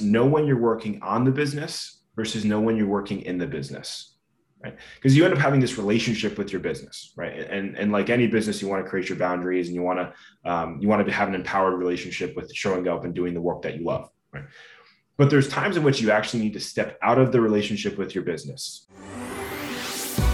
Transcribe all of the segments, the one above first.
know when you're working on the business versus know when you're working in the business right? Because you end up having this relationship with your business right? And and like any business you want to create your boundaries and you want to um, you want to have an empowered relationship with showing up and doing the work that you love right? But there's times in which you actually need to step out of the relationship with your business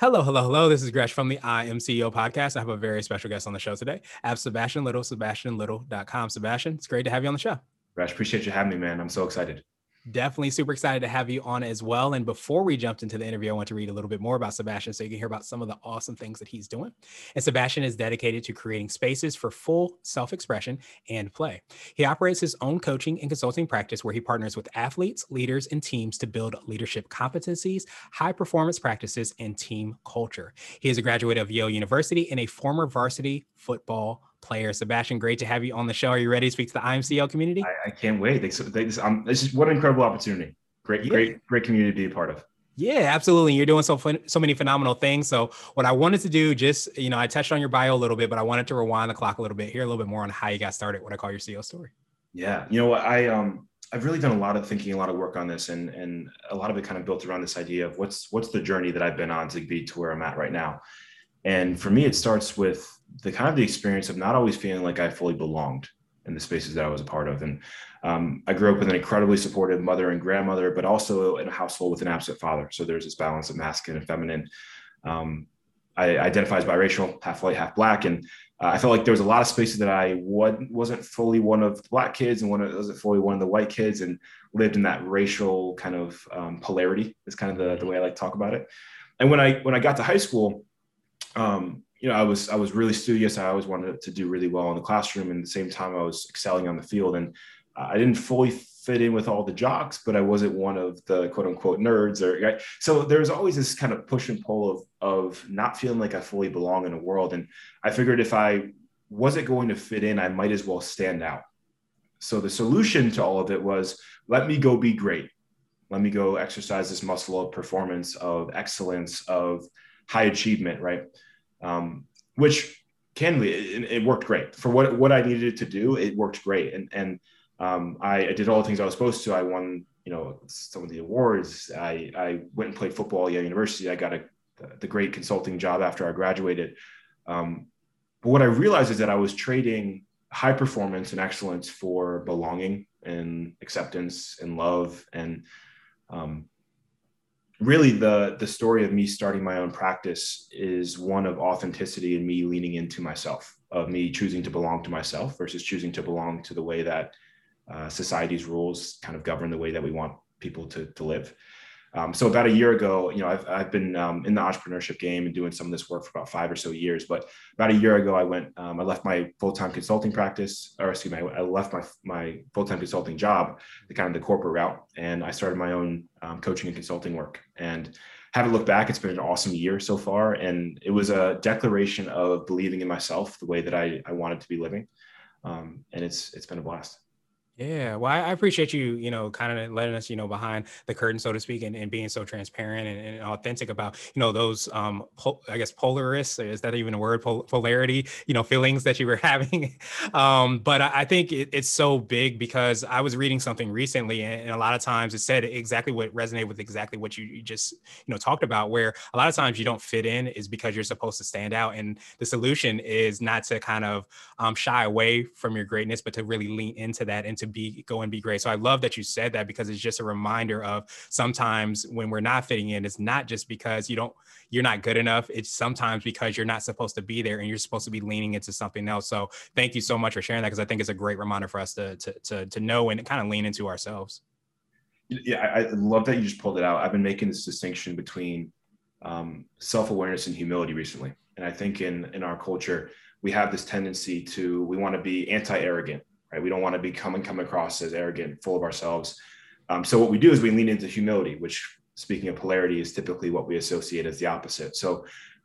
Hello, hello, hello. This is Gresh from the I Am CEO podcast. I have a very special guest on the show today. I have Sebastian Little, sebastianlittle.com. Sebastian, it's great to have you on the show. Gresh, appreciate you having me, man. I'm so excited. Definitely super excited to have you on as well. And before we jumped into the interview, I want to read a little bit more about Sebastian so you can hear about some of the awesome things that he's doing. And Sebastian is dedicated to creating spaces for full self expression and play. He operates his own coaching and consulting practice where he partners with athletes, leaders, and teams to build leadership competencies, high performance practices, and team culture. He is a graduate of Yale University and a former varsity football player. Sebastian, great to have you on the show. Are you ready to speak to the I Am CEO community? I, I can't wait. They, they, this, um, this is what an incredible opportunity. Great, yeah. great, great community to be a part of. Yeah, absolutely. You're doing so fun, so many phenomenal things. So what I wanted to do, just you know, I touched on your bio a little bit, but I wanted to rewind the clock a little bit, hear a little bit more on how you got started. What I call your CEO story. Yeah, you know what I um I've really done a lot of thinking, a lot of work on this, and and a lot of it kind of built around this idea of what's what's the journey that I've been on to be to where I'm at right now. And for me, it starts with the kind of the experience of not always feeling like I fully belonged in the spaces that I was a part of. And um, I grew up with an incredibly supportive mother and grandmother, but also in a household with an absent father. So there's this balance of masculine and feminine. Um, I identify as biracial, half white, half black, and uh, I felt like there was a lot of spaces that I wasn't fully one of the black kids and one of, wasn't fully one of the white kids, and lived in that racial kind of um, polarity. Is kind of the, the way I like to talk about it. And when I when I got to high school, um, you know, I was I was really studious. I always wanted to do really well in the classroom, and at the same time, I was excelling on the field. And I didn't fully fit in with all the jocks, but I wasn't one of the quote unquote nerds. Or right? so there was always this kind of push and pull of of not feeling like I fully belong in a world. And I figured if I wasn't going to fit in, I might as well stand out. So the solution to all of it was let me go be great. Let me go exercise this muscle of performance, of excellence, of high achievement, right? um, which candidly it, it, worked great for what what I needed to do. It worked great, and and um, I, I, did all the things I was supposed to. I won, you know, some of the awards. I I went and played football at Yale University. I got a the great consulting job after I graduated. Um, but what I realized is that I was trading high performance and excellence for belonging and acceptance and love and um, really the the story of me starting my own practice is one of authenticity and me leaning into myself of me choosing to belong to myself versus choosing to belong to the way that uh, society's rules kind of govern the way that we want people to, to live um, so about a year ago, you know, I've, I've been um, in the entrepreneurship game and doing some of this work for about five or so years. But about a year ago, I went, um, I left my full-time consulting practice, or excuse me, I left my, my full-time consulting job, the kind of the corporate route, and I started my own um, coaching and consulting work. And haven't looked back. It's been an awesome year so far. And it was a declaration of believing in myself the way that I, I wanted to be living. Um, and it's, it's been a blast. Yeah, well, I appreciate you, you know, kind of letting us, you know, behind the curtain, so to speak, and, and being so transparent and, and, authentic about, you know, those, um, I guess, polarists, is that even a word, Pol- polarity, you know, feelings that you were having. um, but I, I think it, it's so big because I was reading something recently, and, and, a lot of times it said exactly what resonated with exactly what you, you just, you know, talked about, where a lot of times you don't fit in is because you're supposed to stand out. And the solution is not to kind of um, shy away from your greatness, but to really lean into that and to be go and be great. So I love that you said that because it's just a reminder of sometimes when we're not fitting in, it's not just because you don't you're not good enough. It's sometimes because you're not supposed to be there and you're supposed to be leaning into something else. So thank you so much for sharing that because I think it's a great reminder for us to to to, to know and kind of lean into ourselves. Yeah, I, love that you just pulled it out. I've been making this distinction between um, self-awareness and humility recently, and I think in in our culture we have this tendency to we want to be anti-arrogant right? We don't want to become and come across as arrogant, full of ourselves. Um, so what we do is we lean into humility, which speaking of polarity, is typically what we associate as the opposite. So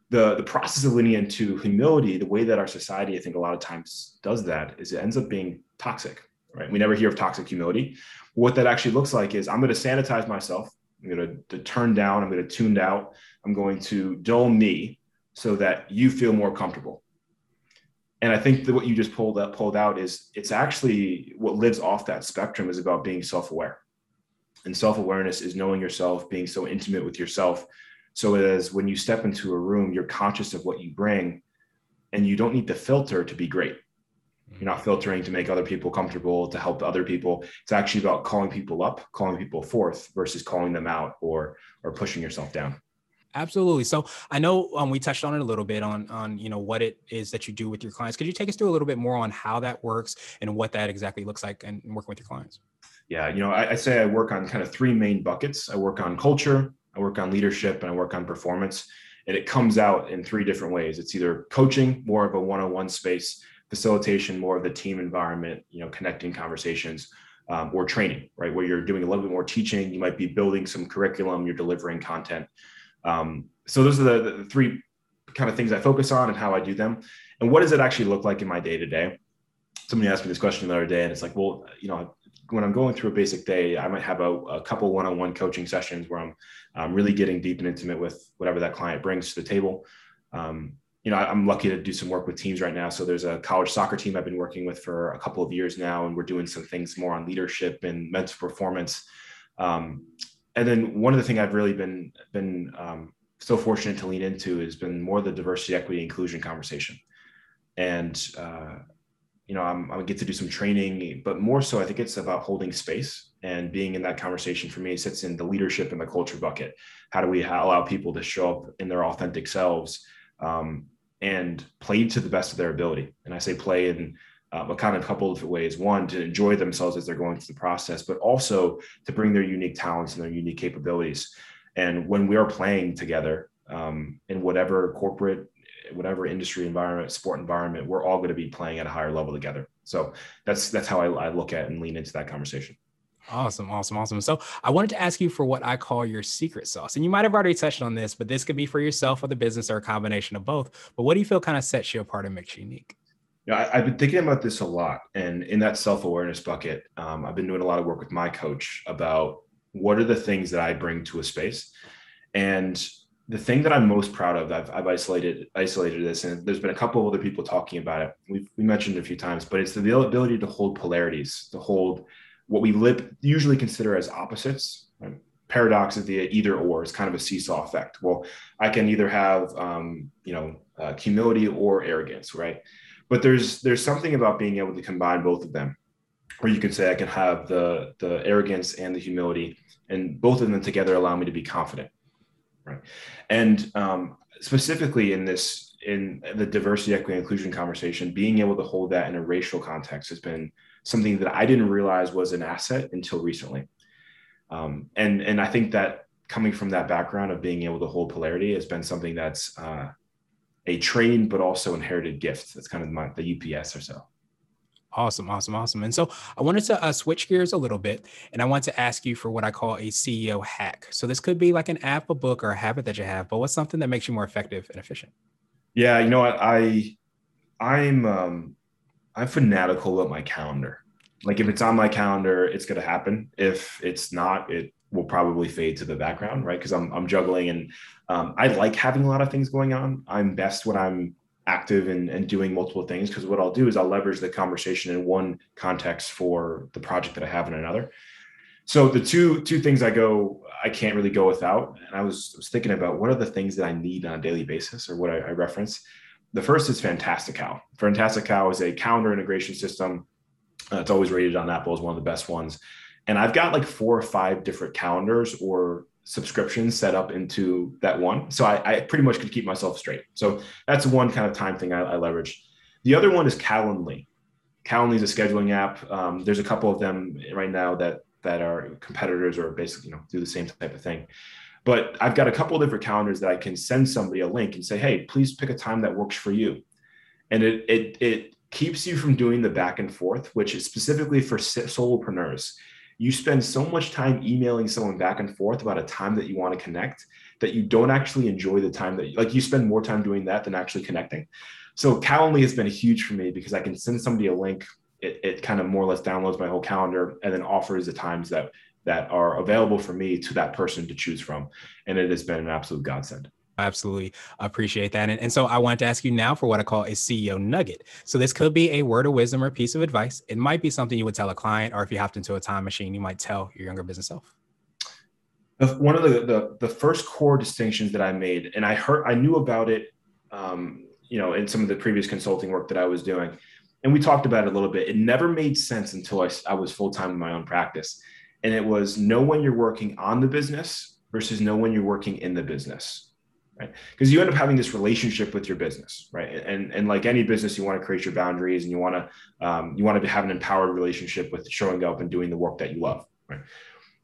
the, the process of leaning into humility, the way that our society, I think a lot of times does that is it ends up being toxic, right? We never hear of toxic humility. What that actually looks like is I'm going to sanitize myself. I'm going to, to turn down. I'm going to tune out. I'm going to dull me so that you feel more comfortable. And I think that what you just pulled up, pulled out is it's actually what lives off that spectrum is about being self-aware. And self-awareness is knowing yourself, being so intimate with yourself. So as when you step into a room, you're conscious of what you bring and you don't need to filter to be great. You're not filtering to make other people comfortable, to help other people. It's actually about calling people up, calling people forth versus calling them out or or pushing yourself down. Absolutely. So I know um, we touched on it a little bit on on you know what it is that you do with your clients. Could you take us through a little bit more on how that works and what that exactly looks like and working with your clients? Yeah, you know, I, I say I work on kind of three main buckets. I work on culture, I work on leadership, and I work on performance. And it comes out in three different ways. It's either coaching, more of a one-on-one space, facilitation, more of the team environment, you know, connecting conversations, um, or training, right? Where you're doing a little bit more teaching. You might be building some curriculum, you're delivering content. Um, so those are the, the, three kind of things I focus on and how I do them. And what does it actually look like in my day to day? Somebody asked me this question the other day, and it's like, well, you know, when I'm going through a basic day, I might have a, a couple one-on-one coaching sessions where I'm really getting deep and intimate with whatever that client brings to the table. Um, you know, I'm lucky to do some work with teams right now. So there's a college soccer team I've been working with for a couple of years now, and we're doing some things more on leadership and mental performance. Um, and then one of the things I've really been been um, so fortunate to lean into has been more the diversity, equity, inclusion conversation. And uh, you know, I'm, I get to do some training, but more so, I think it's about holding space and being in that conversation. For me, sits in the leadership and the culture bucket. How do we allow people to show up in their authentic selves um, and play to the best of their ability? And I say play in um, a kind of couple of different ways. One, to enjoy themselves as they're going through the process, but also to bring their unique talents and their unique capabilities. And when we are playing together um, in whatever corporate, whatever industry environment, sport environment, we're all going to be playing at a higher level together. So that's that's how I, I look at and lean into that conversation. Awesome, awesome, awesome. So I wanted to ask you for what I call your secret sauce. And you might have already touched on this, but this could be for yourself or the business or a combination of both. But what do you feel kind of sets you apart and makes you unique? Know, I, have been thinking about this a lot, and in that self-awareness bucket, um, I've been doing a lot of work with my coach about what are the things that I bring to a space, and the thing that I'm most proud of, I've, I've isolated isolated this, and there's been a couple of other people talking about it. We've we mentioned it a few times, but it's the ability to hold polarities, to hold what we live, usually consider as opposites. Right? Paradox is the either or. It's kind of a seesaw effect. Well, I can either have um, you know uh, humility or arrogance, right? But there's there's something about being able to combine both of them or you could say i can have the the arrogance and the humility and both of them together allow me to be confident. Right. And um, specifically in this in the diversity equity inclusion conversation being able to hold that in a racial context has been something that i didn't realize was an asset until recently. Um, and and i think that coming from that background of being able to hold polarity has been something that's uh, a trained but also inherited gift. That's kind of my, the USP or so. Awesome, awesome, awesome. And so I wanted to uh, switch gears a little bit, and I want to ask you for what I call a CEO hack. So this could be like an app, a book, or a habit that you have, but what's something that makes you more effective and efficient? Yeah, you know what I, I'm um, I'm fanatical about my calendar. Like if it's on my calendar, it's going to happen. If it's not, it will probably fade to the background, right? Because I'm I'm juggling and um, I like having a lot of things going on. I'm best when I'm active and, and doing multiple things because what I'll do is I'll leverage the conversation in one context for the project that I have in another. So the two two things I go I can't really go without, and I was, was thinking about what are the things that I need on a daily basis or what I, I reference. The first is Fantastical. Fantastical is a calendar integration system. Uh, it's always rated on Apple as one of the best ones and I've got like four or five different calendars or subscriptions set up into that one. So I, I pretty much could keep myself straight. So that's one kind of time thing I, I leverage. The other one is Calendly. Calendly is a scheduling app. Um, there's a couple of them right now that that are competitors or basically you know do the same type of thing. But I've got a couple of different calendars that I can send somebody a link and say, hey, please pick a time that works for you. And it it it keeps you from doing the back and forth, which is specifically for solopreneurs you spend so much time emailing someone back and forth about a time that you want to connect that you don't actually enjoy the time that like you spend more time doing that than actually connecting. So Calendly has been huge for me because I can send somebody a link. It, it kind of more or less downloads my whole calendar and then offers the times that that are available for me to that person to choose from. And it has been an absolute godsend. Absolutely appreciate that. And, and so I wanted to ask you now for what I call a CEO nugget. So this could be a word of wisdom or piece of advice. It might be something you would tell a client, or if you hopped into a time machine, you might tell your younger business self. One of the, the, the first core distinctions that I made, and I heard, I knew about it, um, you know, in some of the previous consulting work that I was doing, and we talked about it a little bit. It never made sense until I, I was full time in my own practice, and it was know when you're working on the business versus know when you're working in the business right? Because you end up having this relationship with your business right? And and like any business you want to create your boundaries and you want to um, you want to have an empowered relationship with showing up and doing the work that you love right?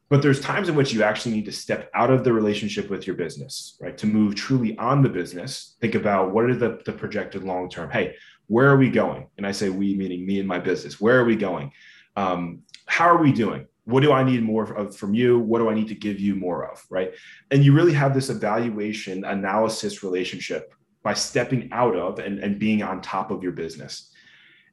But there's times in which you actually need to step out of the relationship with your business right? To move truly on the business think about what are the, the projected long term? Hey where are we going? And i say we meaning me and my business where are we going? Um, how are we doing what do I need more of from you? What do I need to give you more of? Right. And you really have this evaluation analysis relationship by stepping out of and, and being on top of your business.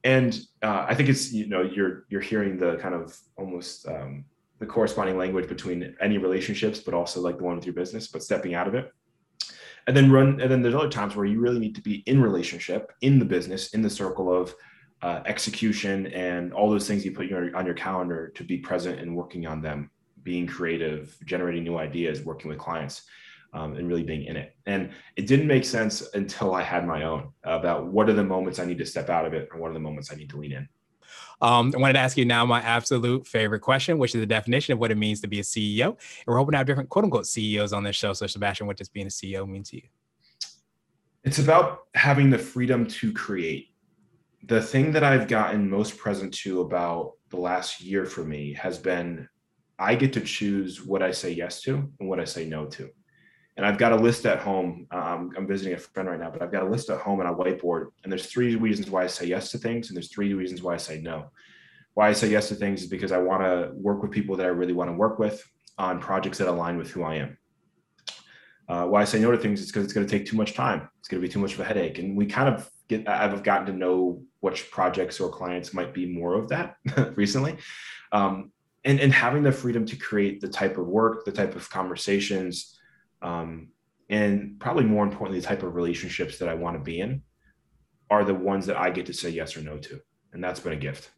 And uh, I think it's, you know, you're, you're hearing the kind of almost um, the corresponding language between any relationships, but also like the one with your business, but stepping out of it. And then run, and then there's other times where you really need to be in relationship, in the business, in the circle of uh, execution and all those things you put your, on your calendar to be present and working on them, being creative, generating new ideas, working with clients, um, and really being in it. And it didn't make sense until I had my own about what are the moments I need to step out of it and what are the moments I need to lean in. Um, I wanted to ask you now my absolute favorite question, which is the definition of what it means to be a CEO. And we're hoping to have different quote unquote CEOs on this show. So, Sebastian, what does being a CEO mean to you? It's about having the freedom to create the thing that I've gotten most present to about the last year for me has been I get to choose what I say yes to and what I say no to. And I've got a list at home. Um, I'm visiting a friend right now, but I've got a list at home and a whiteboard. And there's three reasons why I say yes to things, and there's three reasons why I say no. Why I say yes to things is because I want to work with people that I really want to work with on projects that align with who I am. Uh, why I say no to things is because it's going to take too much time. It's going to be too much of a headache. And we kind of get, I've gotten to know which projects or clients might be more of that recently. Um, and, and having the freedom to create the type of work, the type of conversations, um, and probably more importantly, the type of relationships that I want to be in are the ones that I get to say yes or no to. And that's been a gift.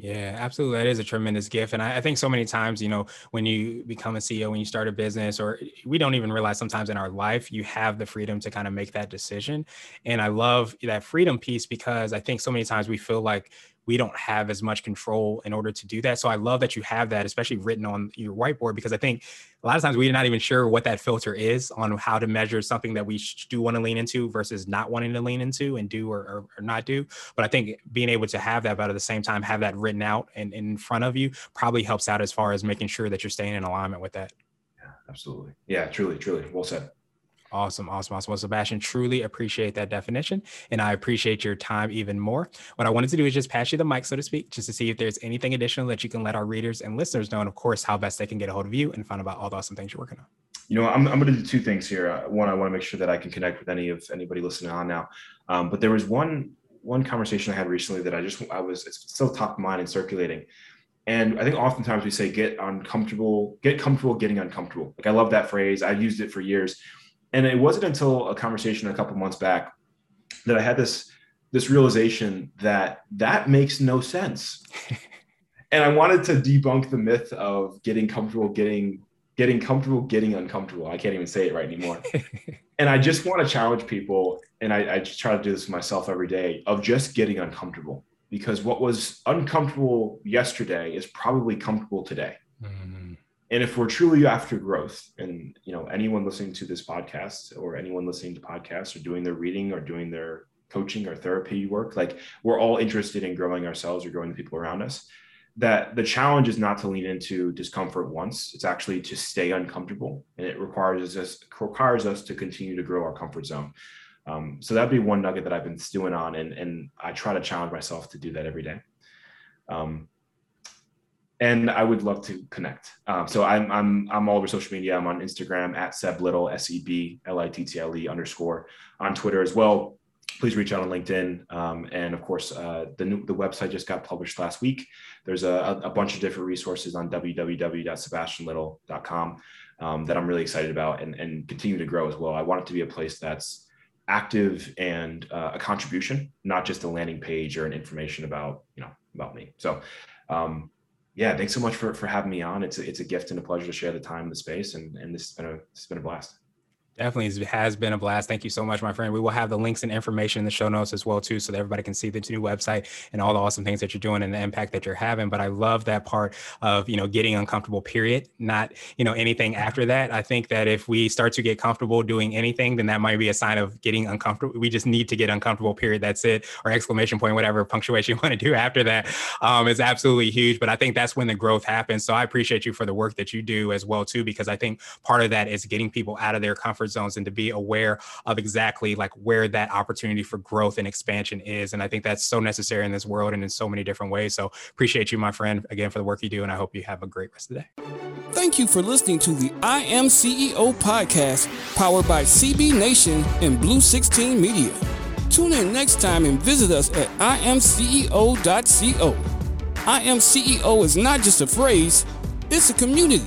Yeah, absolutely. That is a tremendous gift. And I, I, think so many times, you know, when you become a CEO, when you start a business, or eh, we don't even realize sometimes in our life, you have the freedom to kind of make that decision. And I love that freedom piece because I think so many times we feel like we don't have as much control in order to do that. So I love that you have that, especially written on your whiteboard, because I think a lot of times we're not even sure what that filter is on how to measure something that we do want to lean into versus not wanting to lean into and do or, or, or not do. But I think being able to have that, but at the same time have that written out and, and in front of you probably helps out as far as making sure that you're staying in alignment with that. Yeah, absolutely. Yeah, truly, truly. Well said. Awesome, awesome, awesome. Well, Sebastian, truly appreciate that definition, and I appreciate your time even more. What I wanted to do is just pass you the mic, so to speak, just to see if there's anything additional that you can let our readers and listeners know, and of course, how best they can get a hold of you and find out about all the awesome things you're working on. You know, I'm, I'm going to do two things here. Uh, one, I want to make sure that I can connect with any of anybody listening on now. Um, but there was one one conversation I had recently that I just I was it's still top of mind and circulating. And I think oftentimes we say get uncomfortable, get comfortable getting uncomfortable. Like I love that phrase. I've used it for years and it wasn't until a conversation a couple months back that I had this this realization that that makes no sense. and I wanted to debunk the myth of getting comfortable getting getting comfortable getting uncomfortable. I can't even say it right anymore. and I just want to challenge people, and I, I try to do this myself every day of just getting uncomfortable because what was uncomfortable yesterday is probably comfortable today. Mm-hmm and if we're truly after growth and you know anyone listening to this podcast or anyone listening to podcasts or doing their reading or doing their coaching or therapy work like we're all interested in growing ourselves or growing the people around us that the challenge is not to lean into discomfort once. It's actually to stay uncomfortable and it requires us requires us to continue to grow our comfort zone. Um, so that'd be one nugget that i've been stewing on and, and i try to challenge myself to do that every day. Um, and I would love to connect. Um, so I'm I'm I'm all over social media. I'm on Instagram at Seb Little S E B L I T T L E underscore on Twitter as well. Please reach out on LinkedIn, um, and of course, uh, the new the website just got published last week. There's a, a bunch of different resources on www.sebastianlittle.com um, that I'm really excited about and and continue to grow as well. I want it to be a place that's active and uh, a contribution, not just a landing page or an information about you know about me. So. Um, yeah, thanks so much for for having me on. It's a, it's a gift and a pleasure to share the time and the space, and and this has been a this has been a blast. Definitely has been a blast. Thank you so much, my friend. We will have the links and information in the show notes as well, too, so that everybody can see the new website and all the awesome things that you're doing and the impact that you're having. But I love that part of you know getting uncomfortable. Period. Not you know anything after that. I think that if we start to get comfortable doing anything, then that might be a sign of getting uncomfortable. We just need to get uncomfortable. Period. That's it. Or exclamation point, whatever punctuation you want to do after that um, is absolutely huge. But I think that's when the growth happens. So I appreciate you for the work that you do as well, too, because I think part of that is getting people out of their comfort comfort zones and to be aware of exactly like where that opportunity for growth and expansion is. And I think that's so necessary in this world and in so many different ways. So appreciate you, my friend, again for the work you do. And I hope you have a great rest of the day. Thank you for listening to the I Am CEO podcast powered by CB Nation and Blue 16 Media. Tune in next time and visit us at imceo.co. I am CEO is not just a phrase, it's a community.